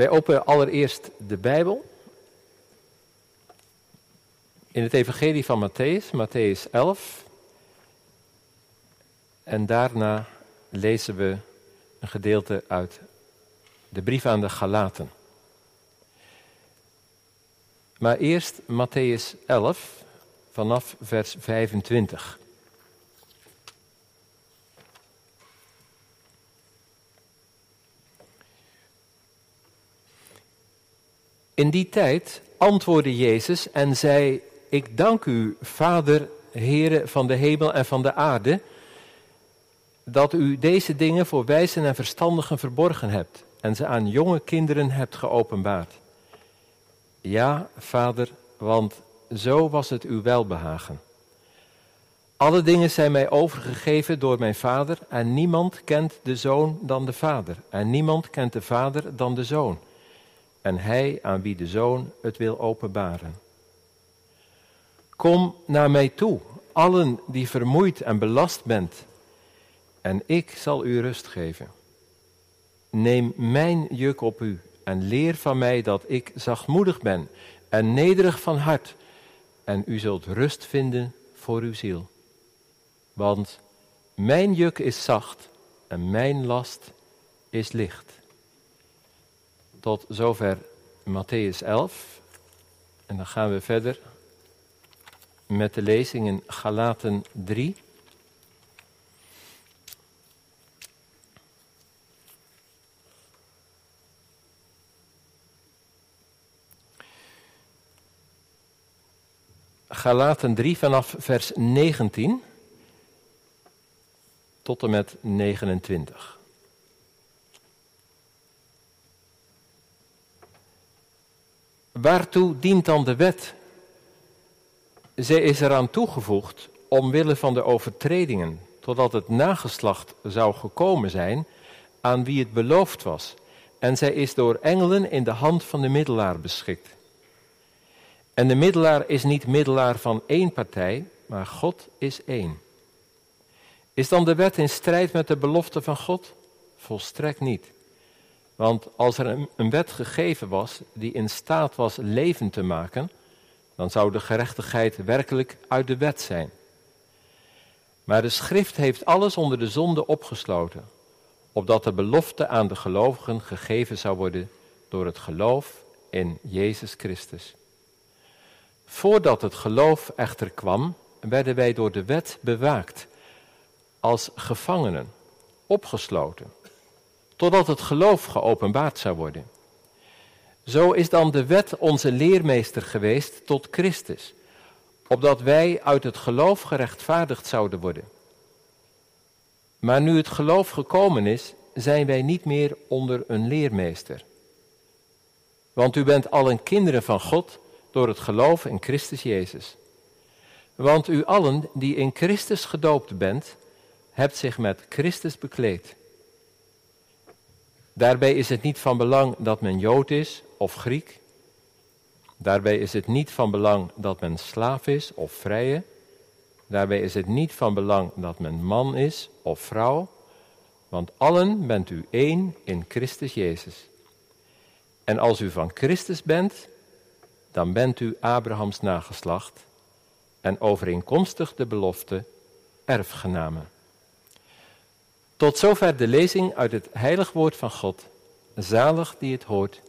Wij openen allereerst de Bijbel. In het Evangelie van Matthäus, Matthäus 11. En daarna lezen we een gedeelte uit de brief aan de Galaten. Maar eerst Matthäus 11 vanaf vers 25. In die tijd antwoordde Jezus en zei: Ik dank u, Vader, Heere van de hemel en van de aarde, dat u deze dingen voor wijzen en verstandigen verborgen hebt en ze aan jonge kinderen hebt geopenbaard. Ja, Vader, want zo was het uw welbehagen. Alle dingen zijn mij overgegeven door mijn Vader en niemand kent de Zoon dan de Vader en niemand kent de Vader dan de Zoon en hij aan wie de Zoon het wil openbaren. Kom naar mij toe, allen die vermoeid en belast bent, en ik zal u rust geven. Neem mijn juk op u en leer van mij dat ik zachtmoedig ben en nederig van hart, en u zult rust vinden voor uw ziel. Want mijn juk is zacht en mijn last is licht. Tot zover Matthäus 11. En dan gaan we verder met de lezing in Galaten 3. Galaten 3 vanaf vers 19 tot en met 29. Waartoe dient dan de wet? Zij is eraan toegevoegd omwille van de overtredingen, totdat het nageslacht zou gekomen zijn aan wie het beloofd was. En zij is door engelen in de hand van de middelaar beschikt. En de middelaar is niet middelaar van één partij, maar God is één. Is dan de wet in strijd met de belofte van God? Volstrekt niet. Want als er een wet gegeven was die in staat was leven te maken, dan zou de gerechtigheid werkelijk uit de wet zijn. Maar de schrift heeft alles onder de zonde opgesloten, opdat de belofte aan de gelovigen gegeven zou worden door het geloof in Jezus Christus. Voordat het geloof echter kwam, werden wij door de wet bewaakt, als gevangenen, opgesloten totdat het geloof geopenbaard zou worden. Zo is dan de wet onze leermeester geweest tot Christus, opdat wij uit het geloof gerechtvaardigd zouden worden. Maar nu het geloof gekomen is, zijn wij niet meer onder een leermeester. Want u bent allen kinderen van God door het geloof in Christus Jezus. Want u allen die in Christus gedoopt bent, hebt zich met Christus bekleed. Daarbij is het niet van belang dat men Jood is of Griek. Daarbij is het niet van belang dat men slaaf is of vrije. Daarbij is het niet van belang dat men man is of vrouw. Want allen bent u één in Christus Jezus. En als u van Christus bent, dan bent u Abrahams nageslacht en overeenkomstig de belofte erfgenamen. Tot zover de lezing uit het heilig woord van God. Zalig die het hoort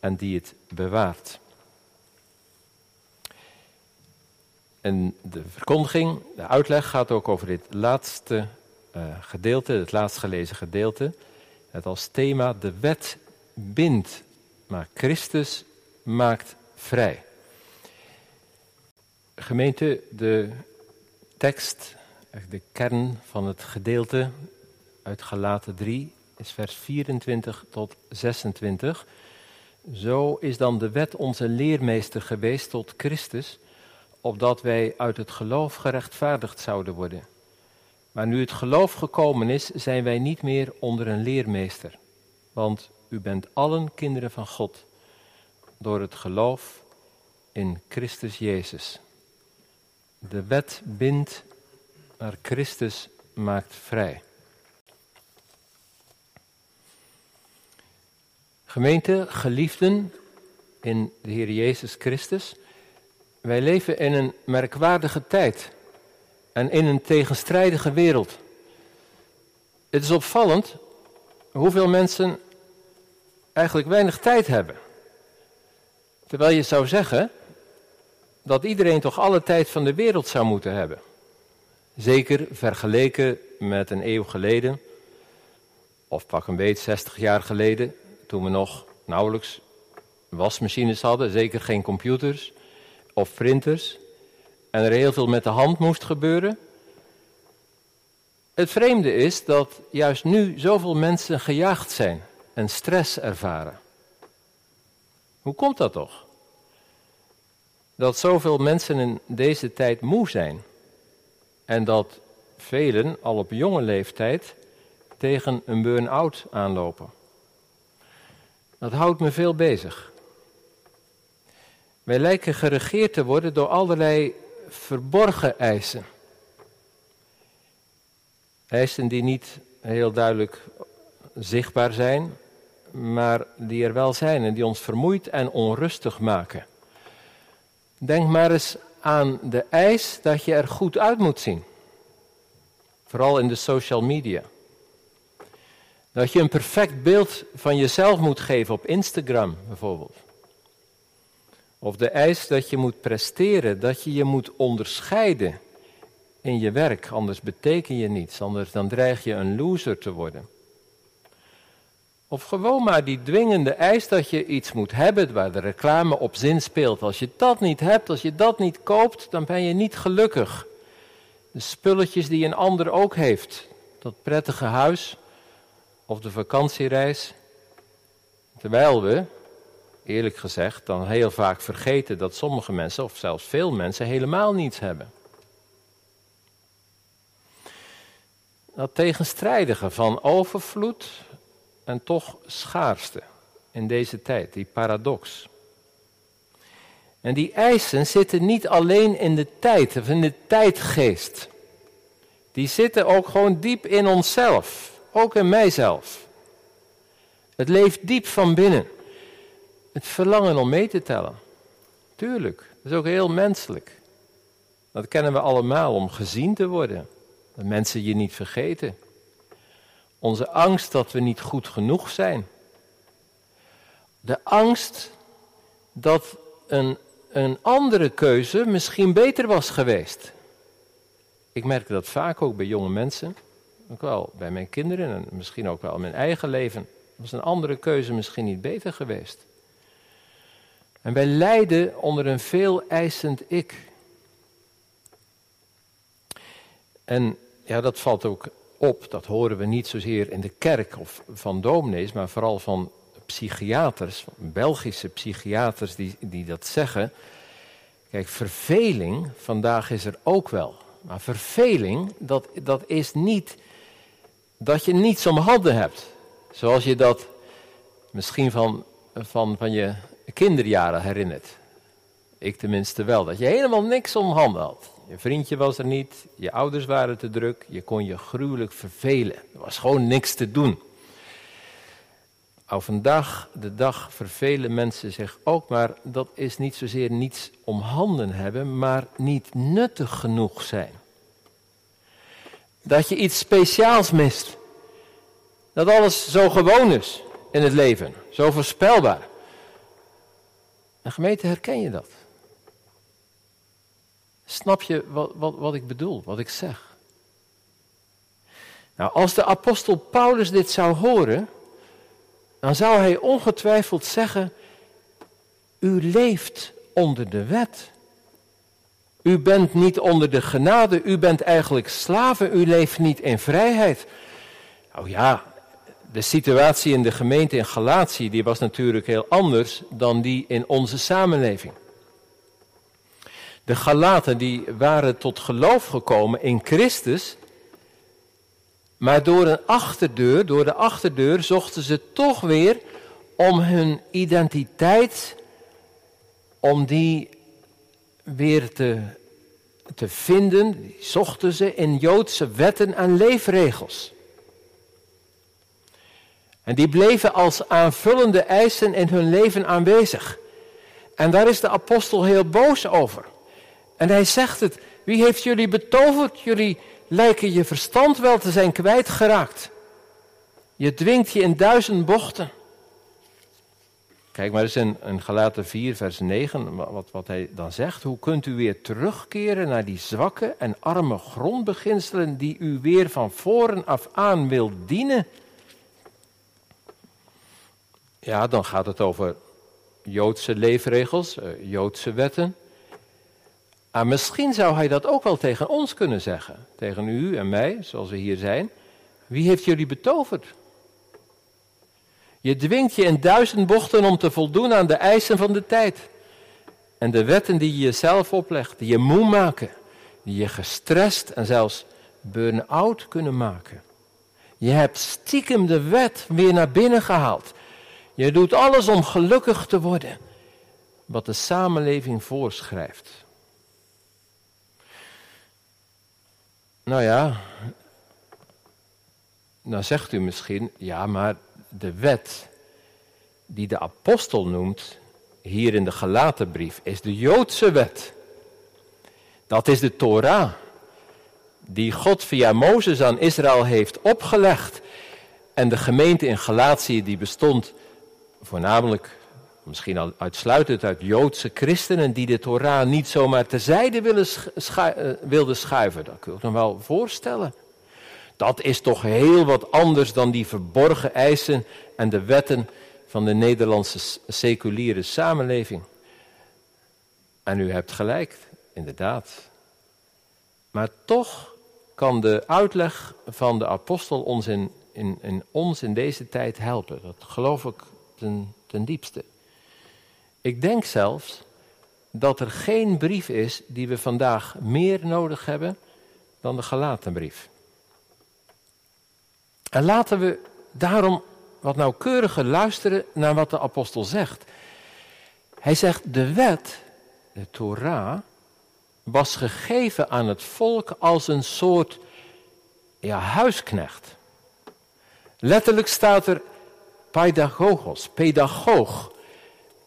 en die het bewaart. En de verkondiging, de uitleg gaat ook over dit laatste uh, gedeelte, het laatst gelezen gedeelte. Het als thema de wet bindt, maar Christus maakt vrij. Gemeente, de tekst, de kern van het gedeelte uit Galaten 3 is vers 24 tot 26. Zo is dan de wet onze leermeester geweest tot Christus, opdat wij uit het geloof gerechtvaardigd zouden worden. Maar nu het geloof gekomen is, zijn wij niet meer onder een leermeester. Want u bent allen kinderen van God door het geloof in Christus Jezus. De wet bindt, maar Christus maakt vrij. Gemeente, geliefden in de Heer Jezus Christus, wij leven in een merkwaardige tijd en in een tegenstrijdige wereld. Het is opvallend hoeveel mensen eigenlijk weinig tijd hebben. Terwijl je zou zeggen dat iedereen toch alle tijd van de wereld zou moeten hebben. Zeker vergeleken met een eeuw geleden, of pak een beet 60 jaar geleden, toen we nog nauwelijks wasmachines hadden, zeker geen computers of printers, en er heel veel met de hand moest gebeuren. Het vreemde is dat juist nu zoveel mensen gejaagd zijn en stress ervaren. Hoe komt dat toch? Dat zoveel mensen in deze tijd moe zijn en dat velen al op jonge leeftijd tegen een burn-out aanlopen. Dat houdt me veel bezig. Wij lijken geregeerd te worden door allerlei verborgen eisen. Eisen die niet heel duidelijk zichtbaar zijn, maar die er wel zijn en die ons vermoeid en onrustig maken. Denk maar eens aan de eis dat je er goed uit moet zien. Vooral in de social media. Dat je een perfect beeld van jezelf moet geven op Instagram bijvoorbeeld. Of de eis dat je moet presteren, dat je je moet onderscheiden in je werk, anders beteken je niets, anders dan dreig je een loser te worden. Of gewoon maar die dwingende eis dat je iets moet hebben waar de reclame op zin speelt. Als je dat niet hebt, als je dat niet koopt, dan ben je niet gelukkig. De spulletjes die een ander ook heeft, dat prettige huis of de vakantiereis. Terwijl we, eerlijk gezegd, dan heel vaak vergeten dat sommige mensen, of zelfs veel mensen, helemaal niets hebben. Dat tegenstrijdige van overvloed en toch schaarste in deze tijd, die paradox. En die eisen zitten niet alleen in de tijd of in de tijdgeest. Die zitten ook gewoon diep in onszelf, ook in mijzelf. Het leeft diep van binnen. Het verlangen om mee te tellen. Tuurlijk, dat is ook heel menselijk. Dat kennen we allemaal om gezien te worden. Dat mensen je niet vergeten. Onze angst dat we niet goed genoeg zijn. De angst dat een, een andere keuze misschien beter was geweest. Ik merk dat vaak ook bij jonge mensen. Ook wel bij mijn kinderen en misschien ook wel in mijn eigen leven. Was een andere keuze misschien niet beter geweest. En wij lijden onder een veel eisend ik. En ja, dat valt ook op, dat horen we niet zozeer in de kerk of van dominees, maar vooral van psychiaters, Belgische psychiaters die, die dat zeggen. Kijk, verveling vandaag is er ook wel. Maar verveling, dat, dat is niet dat je niets om handen hebt. Zoals je dat misschien van, van, van je kinderjaren herinnert. Ik tenminste wel, dat je helemaal niks om handen had. Je vriendje was er niet, je ouders waren te druk, je kon je gruwelijk vervelen. Er was gewoon niks te doen. Al vandaag de dag vervelen mensen zich ook, maar dat is niet zozeer niets om handen hebben, maar niet nuttig genoeg zijn. Dat je iets speciaals mist. Dat alles zo gewoon is in het leven, zo voorspelbaar. En gemeente, herken je dat? Snap je wat, wat, wat ik bedoel, wat ik zeg? Nou, als de apostel Paulus dit zou horen, dan zou hij ongetwijfeld zeggen: U leeft onder de wet. U bent niet onder de genade, u bent eigenlijk slaven, u leeft niet in vrijheid. Nou ja, de situatie in de gemeente in Galatië die was natuurlijk heel anders dan die in onze samenleving. De Galaten die waren tot geloof gekomen in Christus, maar door een achterdeur, door de achterdeur zochten ze toch weer om hun identiteit, om die weer te, te vinden, zochten ze in Joodse wetten en leefregels. En die bleven als aanvullende eisen in hun leven aanwezig. En daar is de apostel heel boos over. En hij zegt het, wie heeft jullie betoverd? Jullie lijken je verstand wel te zijn kwijtgeraakt. Je dwingt je in duizend bochten. Kijk maar eens in, in Galaten 4, vers 9, wat, wat hij dan zegt. Hoe kunt u weer terugkeren naar die zwakke en arme grondbeginselen die u weer van voren af aan wilt dienen? Ja, dan gaat het over Joodse leefregels, eh, Joodse wetten. Maar misschien zou hij dat ook wel tegen ons kunnen zeggen. Tegen u en mij, zoals we hier zijn. Wie heeft jullie betoverd? Je dwingt je in duizend bochten om te voldoen aan de eisen van de tijd. En de wetten die je jezelf oplegt, die je moe maken, die je gestrest en zelfs burn-out kunnen maken. Je hebt stiekem de wet weer naar binnen gehaald. Je doet alles om gelukkig te worden, wat de samenleving voorschrijft. Nou ja, dan zegt u misschien, ja, maar de wet die de apostel noemt, hier in de Galatenbrief, is de Joodse wet. Dat is de Torah, die God via Mozes aan Israël heeft opgelegd. En de gemeente in Galatië die bestond voornamelijk, misschien al uitsluitend uit Joodse christenen die de Torah niet zomaar terzijde eh, wilden schuiven. Dat kun je nog wel voorstellen. Dat is toch heel wat anders dan die verborgen eisen en de wetten van de Nederlandse seculiere samenleving. En u hebt gelijk, inderdaad. Maar toch kan de uitleg van de apostel ons in, in, in ons in deze tijd helpen. Dat geloof ik ten, ten diepste. Ik denk zelfs dat er geen brief is die we vandaag meer nodig hebben dan de Galatenbrief. En laten we daarom wat nauwkeuriger luisteren naar wat de apostel zegt. Hij zegt, de wet, de Torah, was gegeven aan het volk als een soort ja, huisknecht. Letterlijk staat er pedagogos, pedagoog.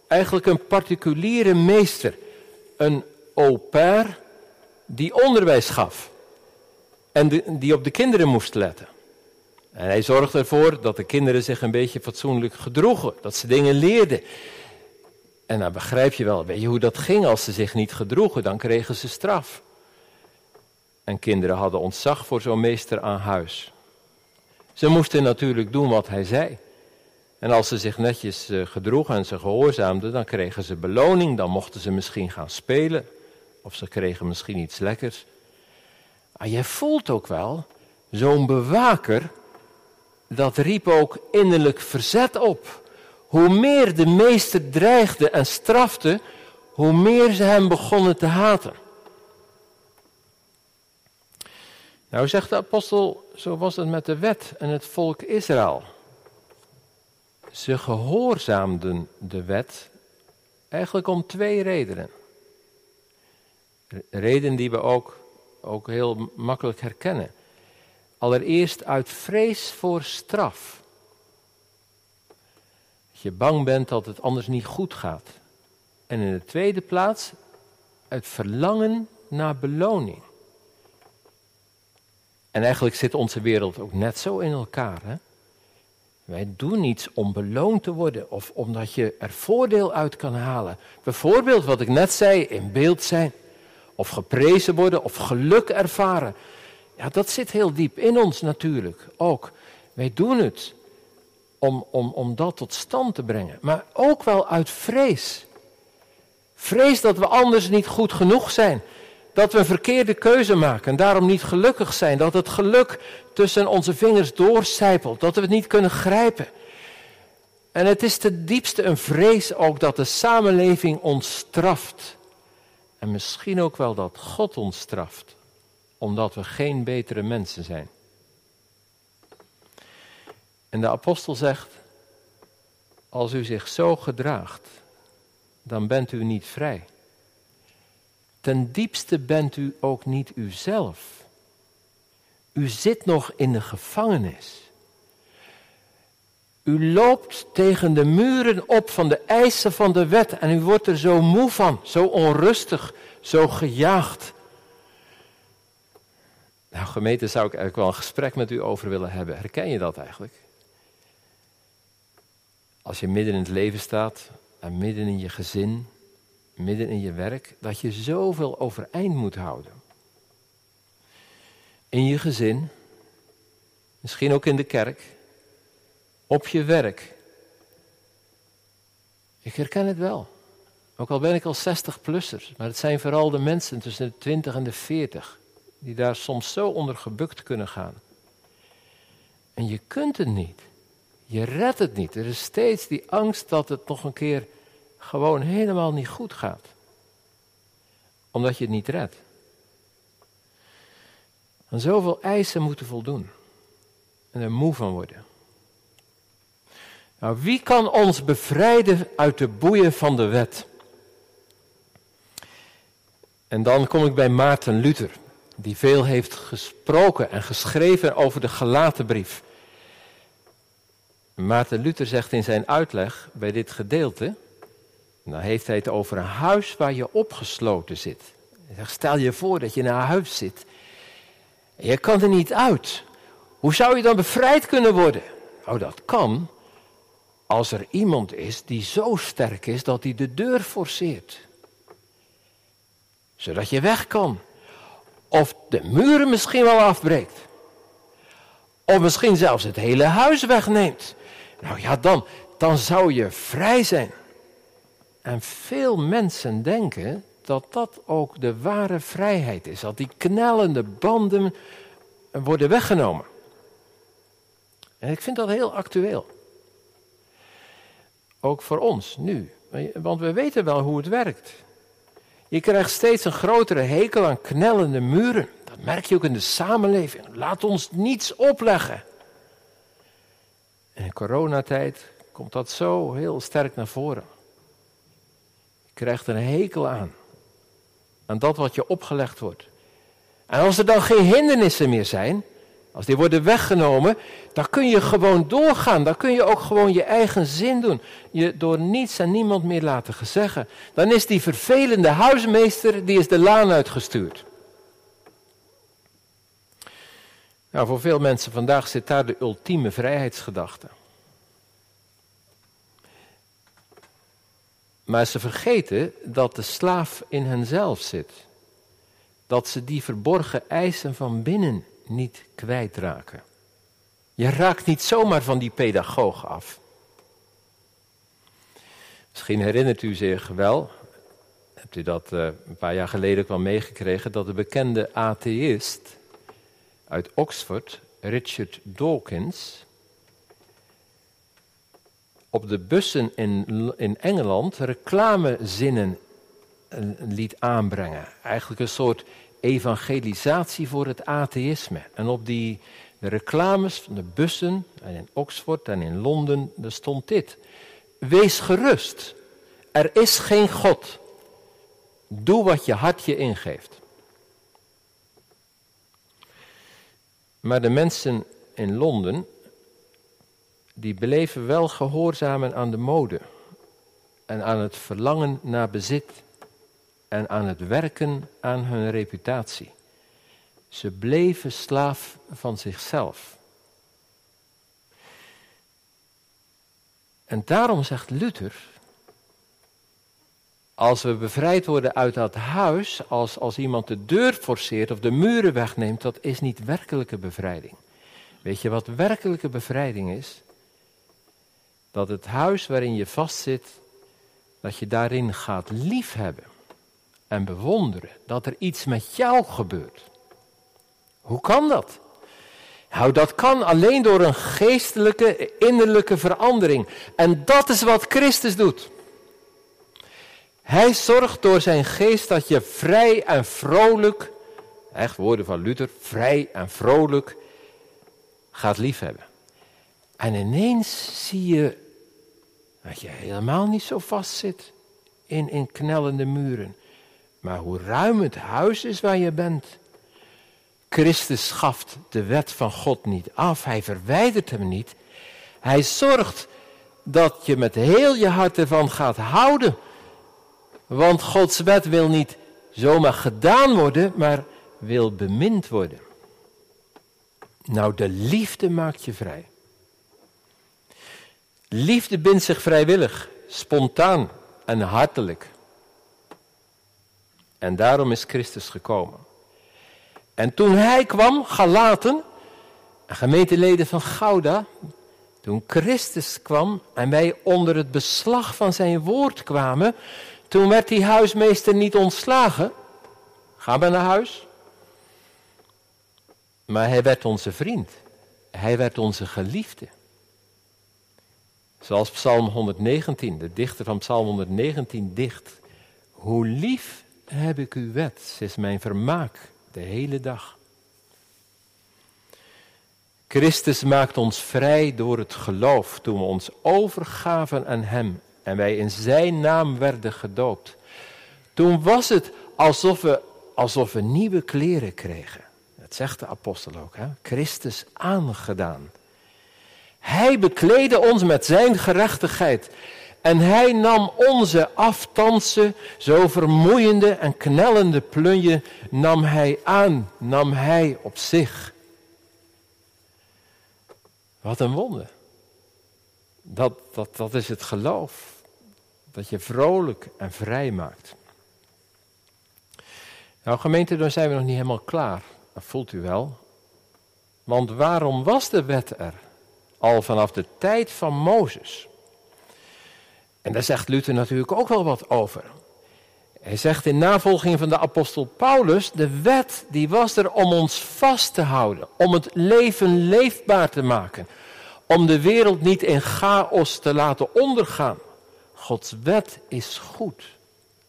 Eigenlijk een particuliere meester, een au pair die onderwijs gaf en die op de kinderen moest letten. En hij zorgde ervoor dat de kinderen zich een beetje fatsoenlijk gedroegen, dat ze dingen leerden. En dan begrijp je wel, weet je hoe dat ging als ze zich niet gedroegen, dan kregen ze straf. En kinderen hadden ontzag voor zo'n meester aan huis. Ze moesten natuurlijk doen wat hij zei. En als ze zich netjes eh, gedroegen en ze gehoorzaamden, dan kregen ze beloning, dan mochten ze misschien gaan spelen. Of ze kregen misschien iets lekkers. Maar je voelt ook wel, zo'n bewaker, dat riep ook innerlijk verzet op. Hoe meer de meester dreigde en strafte, hoe meer ze hem begonnen te haten. Nou zegt de apostel, zo was het met de wet en het volk Israël. Ze gehoorzaamden de wet eigenlijk om twee redenen. Reden die we ook, ook heel makkelijk herkennen. Allereerst uit vrees voor straf. Dat je bang bent dat het anders niet goed gaat. En in de tweede plaats uit verlangen naar beloning. En eigenlijk zit onze wereld ook net zo in elkaar. Hè? Wij doen iets om beloond te worden of omdat je er voordeel uit kan halen. Bijvoorbeeld wat ik net zei, in beeld zijn. Of geprezen worden of geluk ervaren. Ja, dat zit heel diep in ons natuurlijk ook. Wij doen het om, om, om dat tot stand te brengen. Maar ook wel uit vrees. Vrees dat we anders niet goed genoeg zijn. Dat we een verkeerde keuze maken en daarom niet gelukkig zijn. Dat het geluk tussen onze vingers doorcijpelt. Dat we het niet kunnen grijpen. En het is ten diepste een vrees ook dat de samenleving ons straft. En misschien ook wel dat God ons straft omdat we geen betere mensen zijn. En de apostel zegt, als u zich zo gedraagt, dan bent u niet vrij. Ten diepste bent u ook niet uzelf. U zit nog in de gevangenis. U loopt tegen de muren op van de eisen van de wet en u wordt er zo moe van, zo onrustig, zo gejaagd. Nou, gemeente, zou ik eigenlijk wel een gesprek met u over willen hebben. Herken je dat eigenlijk? Als je midden in het leven staat, en midden in je gezin, midden in je werk, dat je zoveel overeind moet houden. In je gezin, misschien ook in de kerk, op je werk. Ik herken het wel. Ook al ben ik al 60-plusser, maar het zijn vooral de mensen tussen de 20 en de 40 die daar soms zo onder gebukt kunnen gaan. En je kunt het niet. Je redt het niet. Er is steeds die angst dat het nog een keer gewoon helemaal niet goed gaat. Omdat je het niet redt. Aan zoveel eisen moeten voldoen. En er moe van worden. Nou, wie kan ons bevrijden uit de boeien van de wet? En dan kom ik bij Maarten Luther, die veel heeft gesproken en geschreven over de gelaten brief. Maarten Luther zegt in zijn uitleg bij dit gedeelte, dan heeft hij het over een huis waar je opgesloten zit. Hij zegt, stel je voor dat je in een huis zit. Je kan er niet uit. Hoe zou je dan bevrijd kunnen worden? Oh, dat kan als er iemand is die zo sterk is dat hij de deur forceert. Zodat je weg kan. Of de muren misschien wel afbreekt. Of misschien zelfs het hele huis wegneemt. Nou ja, dan, dan zou je vrij zijn. En veel mensen denken dat dat ook de ware vrijheid is. Dat die knellende banden worden weggenomen. En ik vind dat heel actueel. Ook voor ons nu. Want we weten wel hoe het werkt. Je krijgt steeds een grotere hekel aan knellende muren. Dat merk je ook in de samenleving. Laat ons niets opleggen. En in coronatijd komt dat zo heel sterk naar voren. Je krijgt een hekel aan. Aan dat wat je opgelegd wordt. En als er dan geen hindernissen meer zijn, als die worden weggenomen, dan kun je gewoon doorgaan. Dan kun je ook gewoon je eigen zin doen. Je door niets en niemand meer laten gezeggen. Dan is die vervelende huismeester, die is de laan uitgestuurd. Nou, voor veel mensen vandaag zit daar de ultieme vrijheidsgedachte. Maar ze vergeten dat de slaaf in henzelf zit. Dat ze die verborgen eisen van binnen niet kwijtraken. Je raakt niet zomaar van die pedagoog af. Misschien herinnert u zich wel, hebt u dat uh, een paar jaar geleden wel meegekregen, dat de bekende atheïst uit Oxford, Richard Dawkins, op de bussen in, in Engeland reclamezinnen eh, liet aanbrengen. Eigenlijk een soort evangelisatie voor het atheïsme. En op die reclames van de bussen, en in Oxford en in Londen, daar stond dit. Wees gerust, er is geen God. Doe wat je hart je ingeeft. Maar de mensen in Londen, die bleven wel gehoorzamen aan de mode en aan het verlangen naar bezit en aan het werken aan hun reputatie. Ze bleven slaaf van zichzelf. En daarom zegt Luther, als we bevrijd worden uit dat huis, als, als iemand de deur forceert of de muren wegneemt, dat is niet werkelijke bevrijding. Weet je wat werkelijke bevrijding is? Dat het huis waarin je vastzit, dat je daarin gaat liefhebben en bewonderen dat er iets met jou gebeurt. Hoe kan dat? Nou, dat kan alleen door een geestelijke, innerlijke verandering. En dat is wat Christus doet. Hij zorgt door zijn geest dat je vrij en vrolijk, echt woorden van Luther, vrij en vrolijk gaat liefhebben. En ineens zie je dat je helemaal niet zo vast zit in, in knellende muren. Maar hoe ruim het huis is waar je bent. Christus schaft de wet van God niet af. Hij verwijdert hem niet. Hij zorgt dat je met heel je hart ervan gaat houden. Want Gods wet wil niet zomaar gedaan worden, maar wil bemind worden. Nou, de liefde maakt je vrij. Liefde bindt zich vrijwillig, spontaan en hartelijk. En daarom is Christus gekomen. En toen hij kwam, Galaten, gemeenteleden van Gouda, toen Christus kwam en wij onder het beslag van zijn woord kwamen, toen werd die huismeester niet ontslagen. Ga maar naar huis. Maar hij werd onze vriend. Hij werd onze geliefde. Zoals Psalm 119, de dichter van Psalm 119 dicht. Hoe lief heb ik uw wet, ze is mijn vermaak de hele dag. Christus maakt ons vrij door het geloof toen we ons overgaven aan Hem en wij in Zijn naam werden gedoopt. Toen was het alsof we, alsof we nieuwe kleren kregen. Dat zegt de apostel ook, hè? Christus aangedaan. Hij bekleedde ons met Zijn gerechtigheid. En hij nam onze aftansen, zo vermoeiende en knellende plunje, nam hij aan, nam hij op zich. Wat een wonder. Dat, dat, dat is het geloof. Dat je vrolijk en vrij maakt. Nou gemeente, dan zijn we nog niet helemaal klaar. Dat voelt u wel. Want waarom was de wet er? Al vanaf de tijd van Mozes. En daar zegt Luther natuurlijk ook wel wat over. Hij zegt in navolging van de apostel Paulus, de wet die was er om ons vast te houden, om het leven leefbaar te maken, om de wereld niet in chaos te laten ondergaan. Gods wet is goed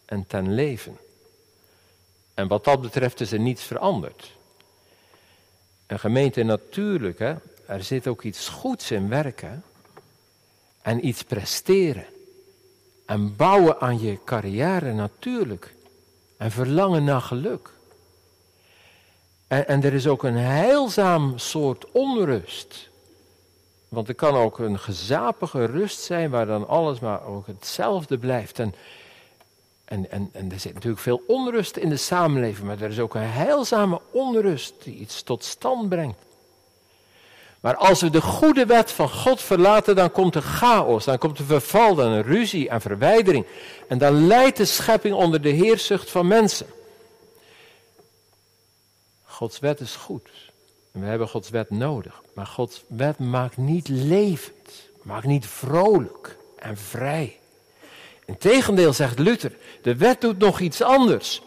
en ten leven. En wat dat betreft is er niets veranderd. Een gemeente natuurlijk, er zit ook iets goeds in werken en iets presteren. En bouwen aan je carrière natuurlijk. En verlangen naar geluk. En, en er is ook een heilzaam soort onrust. Want er kan ook een gezapige rust zijn waar dan alles maar ook hetzelfde blijft. En, en, en, en er zit natuurlijk veel onrust in de samenleving, maar er is ook een heilzame onrust die iets tot stand brengt. Maar als we de goede wet van God verlaten, dan komt er chaos, dan komt er verval, dan ruzie en verwijdering. En dan leidt de schepping onder de heersucht van mensen. Gods wet is goed. En we hebben Gods wet nodig. Maar Gods wet maakt niet levend, maakt niet vrolijk en vrij. Integendeel, zegt Luther, de wet doet nog iets anders.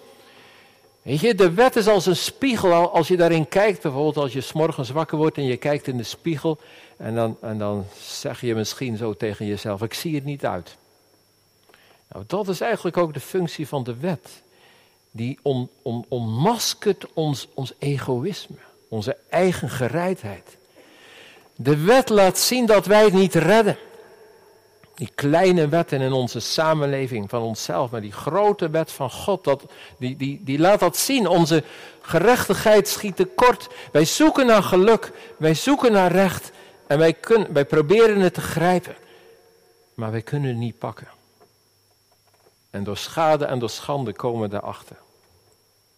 Weet je, de wet is als een spiegel. Als je daarin kijkt, bijvoorbeeld als je s'morgens wakker wordt en je kijkt in de spiegel. En dan, en dan zeg je misschien zo tegen jezelf: Ik zie het niet uit. Nou, dat is eigenlijk ook de functie van de wet. Die on, on, onmaskert ons, ons egoïsme, onze eigen gereidheid. De wet laat zien dat wij het niet redden. Die kleine wetten in onze samenleving van onszelf, maar die grote wet van God, dat, die, die, die laat dat zien. Onze gerechtigheid schiet tekort. Wij zoeken naar geluk, wij zoeken naar recht en wij, wij proberen het te grijpen, maar wij kunnen het niet pakken. En door schade en door schande komen we daarachter.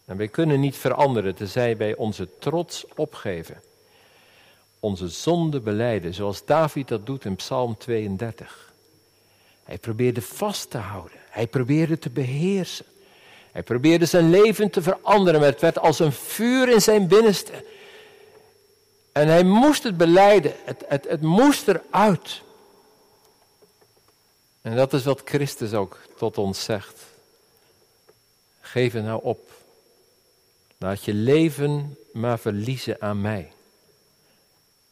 En wij kunnen niet veranderen, tenzij wij onze trots opgeven. Onze zonde beleiden, zoals David dat doet in Psalm 32. Hij probeerde vast te houden. Hij probeerde te beheersen. Hij probeerde zijn leven te veranderen, maar het werd als een vuur in zijn binnenste. En hij moest het beleiden. Het, het, het moest eruit. En dat is wat Christus ook tot ons zegt. Geef het nou op. Laat je leven maar verliezen aan mij.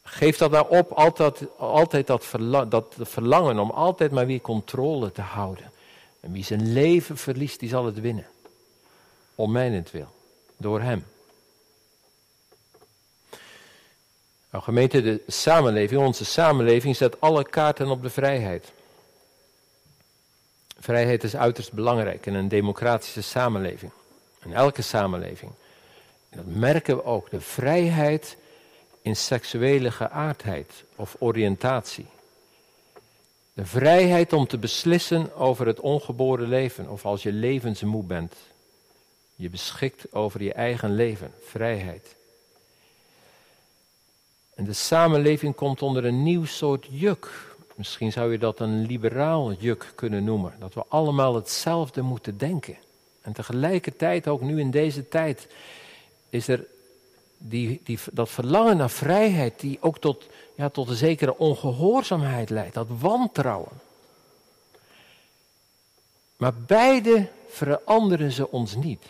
Geef dat nou op, altijd, altijd dat, dat verlangen om altijd maar weer controle te houden. En wie zijn leven verliest, die zal het winnen. Om mijnentwil, door hem. Nou, gemeente, de samenleving, onze samenleving zet alle kaarten op de vrijheid. Vrijheid is uiterst belangrijk in een democratische samenleving. In elke samenleving. dat merken we ook. De vrijheid in seksuele geaardheid of oriëntatie. De vrijheid om te beslissen over het ongeboren leven of als je levensmoe bent. Je beschikt over je eigen leven, vrijheid. En de samenleving komt onder een nieuw soort juk. Misschien zou je dat een liberaal juk kunnen noemen. Dat we allemaal hetzelfde moeten denken. En tegelijkertijd, ook nu in deze tijd, is er die, die, dat verlangen naar vrijheid, die ook tot, ja, tot een zekere ongehoorzaamheid leidt, dat wantrouwen. Maar beide veranderen ze ons niet.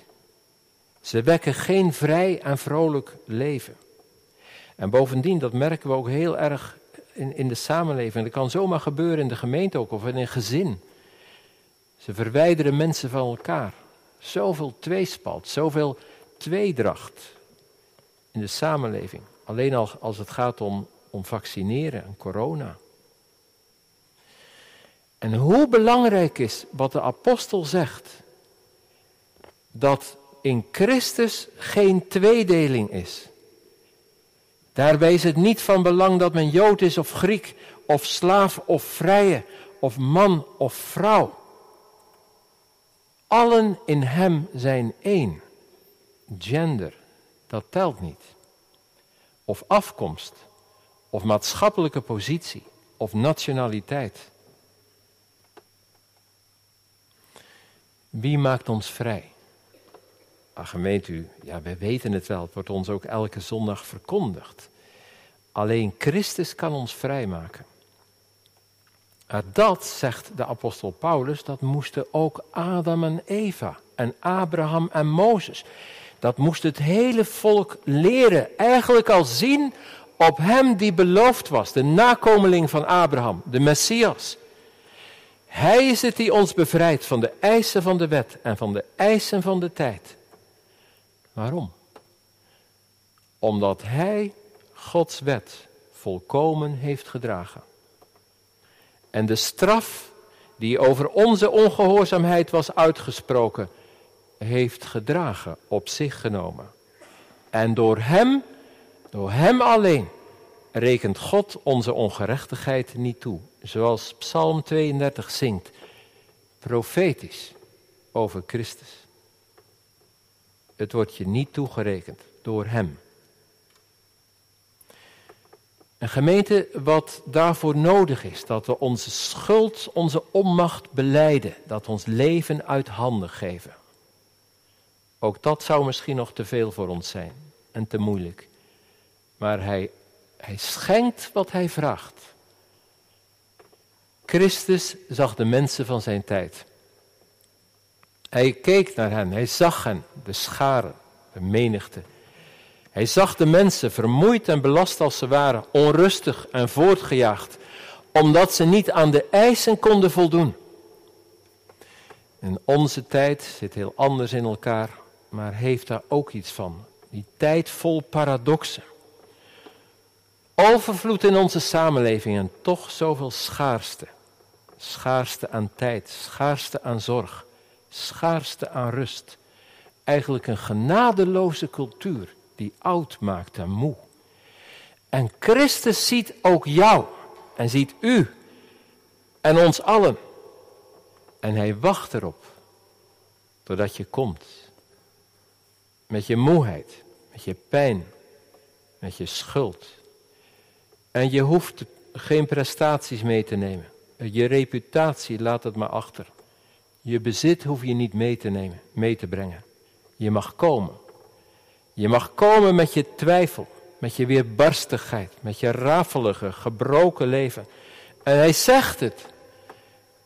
Ze wekken geen vrij en vrolijk leven. En bovendien, dat merken we ook heel erg in, in de samenleving. Dat kan zomaar gebeuren in de gemeente ook of in een gezin. Ze verwijderen mensen van elkaar. Zoveel tweespalt, zoveel tweedracht in de samenleving. Alleen al als het gaat om, om vaccineren en corona. En hoe belangrijk is wat de apostel zegt, dat in Christus geen tweedeling is. Daarbij is het niet van belang dat men Jood is of Griek, of slaaf of vrije, of man of vrouw. Allen in Hem zijn één. Gender, dat telt niet. Of afkomst, of maatschappelijke positie, of nationaliteit. Wie maakt ons vrij? Ach, gemeent u, ja, wij weten het wel, het wordt ons ook elke zondag verkondigd. Alleen Christus kan ons vrijmaken. Dat, zegt de apostel Paulus, dat moesten ook Adam en Eva en Abraham en Mozes. Dat moest het hele volk leren, eigenlijk al zien op hem die beloofd was, de nakomeling van Abraham, de Messias. Hij is het die ons bevrijdt van de eisen van de wet en van de eisen van de tijd. Waarom? Omdat hij Gods wet volkomen heeft gedragen. En de straf die over onze ongehoorzaamheid was uitgesproken, heeft gedragen, op zich genomen. En door Hem, door Hem alleen, rekent God onze ongerechtigheid niet toe. Zoals Psalm 32 zingt, profetisch over Christus. Het wordt je niet toegerekend door Hem. Een gemeente wat daarvoor nodig is, dat we onze schuld, onze onmacht beleiden, dat ons leven uit handen geven. Ook dat zou misschien nog te veel voor ons zijn en te moeilijk. Maar hij, hij schenkt wat hij vraagt. Christus zag de mensen van zijn tijd. Hij keek naar hen, hij zag hen, de scharen, de menigte. Hij zag de mensen, vermoeid en belast als ze waren, onrustig en voortgejaagd, omdat ze niet aan de eisen konden voldoen. In onze tijd zit heel anders in elkaar, maar heeft daar ook iets van. Die tijd vol paradoxen. Overvloed in onze samenleving en toch zoveel schaarste. Schaarste aan tijd, schaarste aan zorg, schaarste aan rust. Eigenlijk een genadeloze cultuur die oud maakt en moe. En Christus ziet ook jou en ziet u en ons allen. En hij wacht erop totdat je komt. Met je moeheid, met je pijn, met je schuld. En je hoeft geen prestaties mee te nemen. Je reputatie laat het maar achter. Je bezit hoef je niet mee te nemen, mee te brengen. Je mag komen. Je mag komen met je twijfel, met je weerbarstigheid, met je rafelige, gebroken leven. En hij zegt het.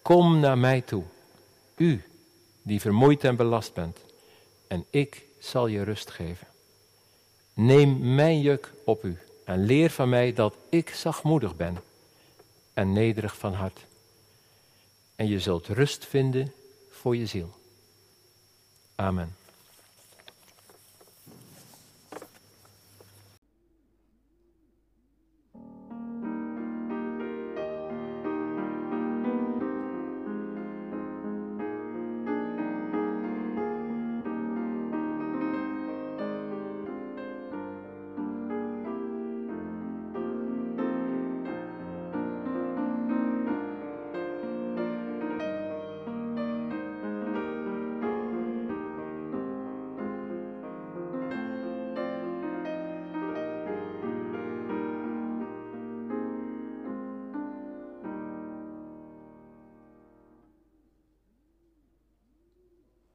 Kom naar mij toe, u die vermoeid en belast bent, en ik zal je rust geven. Neem mijn juk op u en leer van mij dat ik zachtmoedig ben en nederig van hart. En je zult rust vinden voor je ziel. Amen.